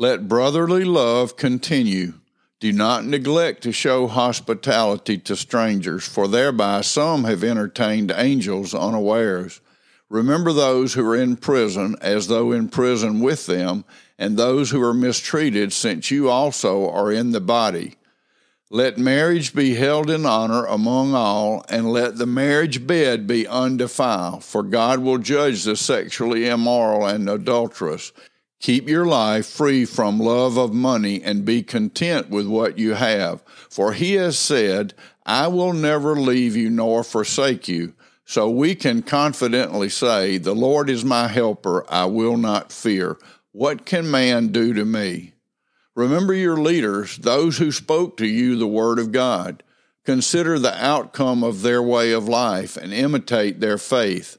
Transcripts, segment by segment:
Let brotherly love continue. Do not neglect to show hospitality to strangers, for thereby some have entertained angels unawares. Remember those who are in prison as though in prison with them, and those who are mistreated, since you also are in the body. Let marriage be held in honor among all, and let the marriage bed be undefiled, for God will judge the sexually immoral and adulterous. Keep your life free from love of money and be content with what you have, for he has said, I will never leave you nor forsake you. So we can confidently say, The Lord is my helper, I will not fear. What can man do to me? Remember your leaders, those who spoke to you the word of God. Consider the outcome of their way of life and imitate their faith.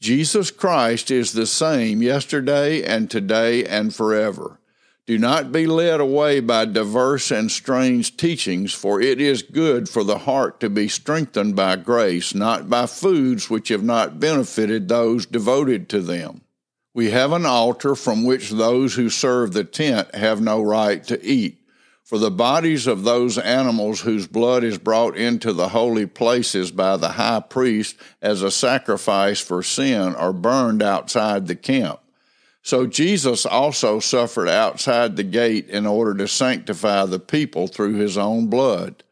Jesus Christ is the same yesterday and today and forever. Do not be led away by diverse and strange teachings, for it is good for the heart to be strengthened by grace, not by foods which have not benefited those devoted to them. We have an altar from which those who serve the tent have no right to eat. For the bodies of those animals whose blood is brought into the holy places by the high priest as a sacrifice for sin are burned outside the camp. So Jesus also suffered outside the gate in order to sanctify the people through his own blood.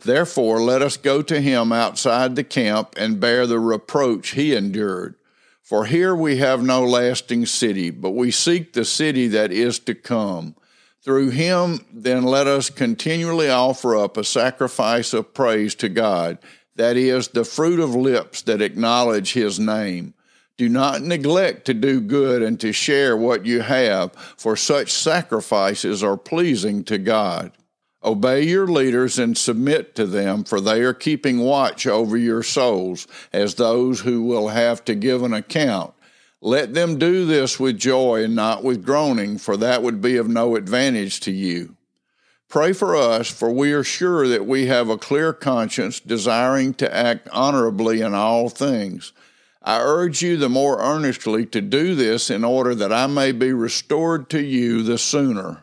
Therefore, let us go to him outside the camp and bear the reproach he endured. For here we have no lasting city, but we seek the city that is to come. Through him, then, let us continually offer up a sacrifice of praise to God, that is, the fruit of lips that acknowledge his name. Do not neglect to do good and to share what you have, for such sacrifices are pleasing to God. Obey your leaders and submit to them, for they are keeping watch over your souls as those who will have to give an account. Let them do this with joy and not with groaning, for that would be of no advantage to you. Pray for us, for we are sure that we have a clear conscience, desiring to act honorably in all things. I urge you the more earnestly to do this in order that I may be restored to you the sooner.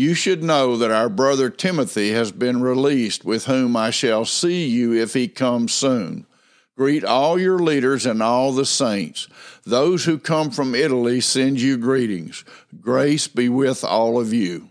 you should know that our brother Timothy has been released, with whom I shall see you if he comes soon. Greet all your leaders and all the saints. Those who come from Italy send you greetings. Grace be with all of you.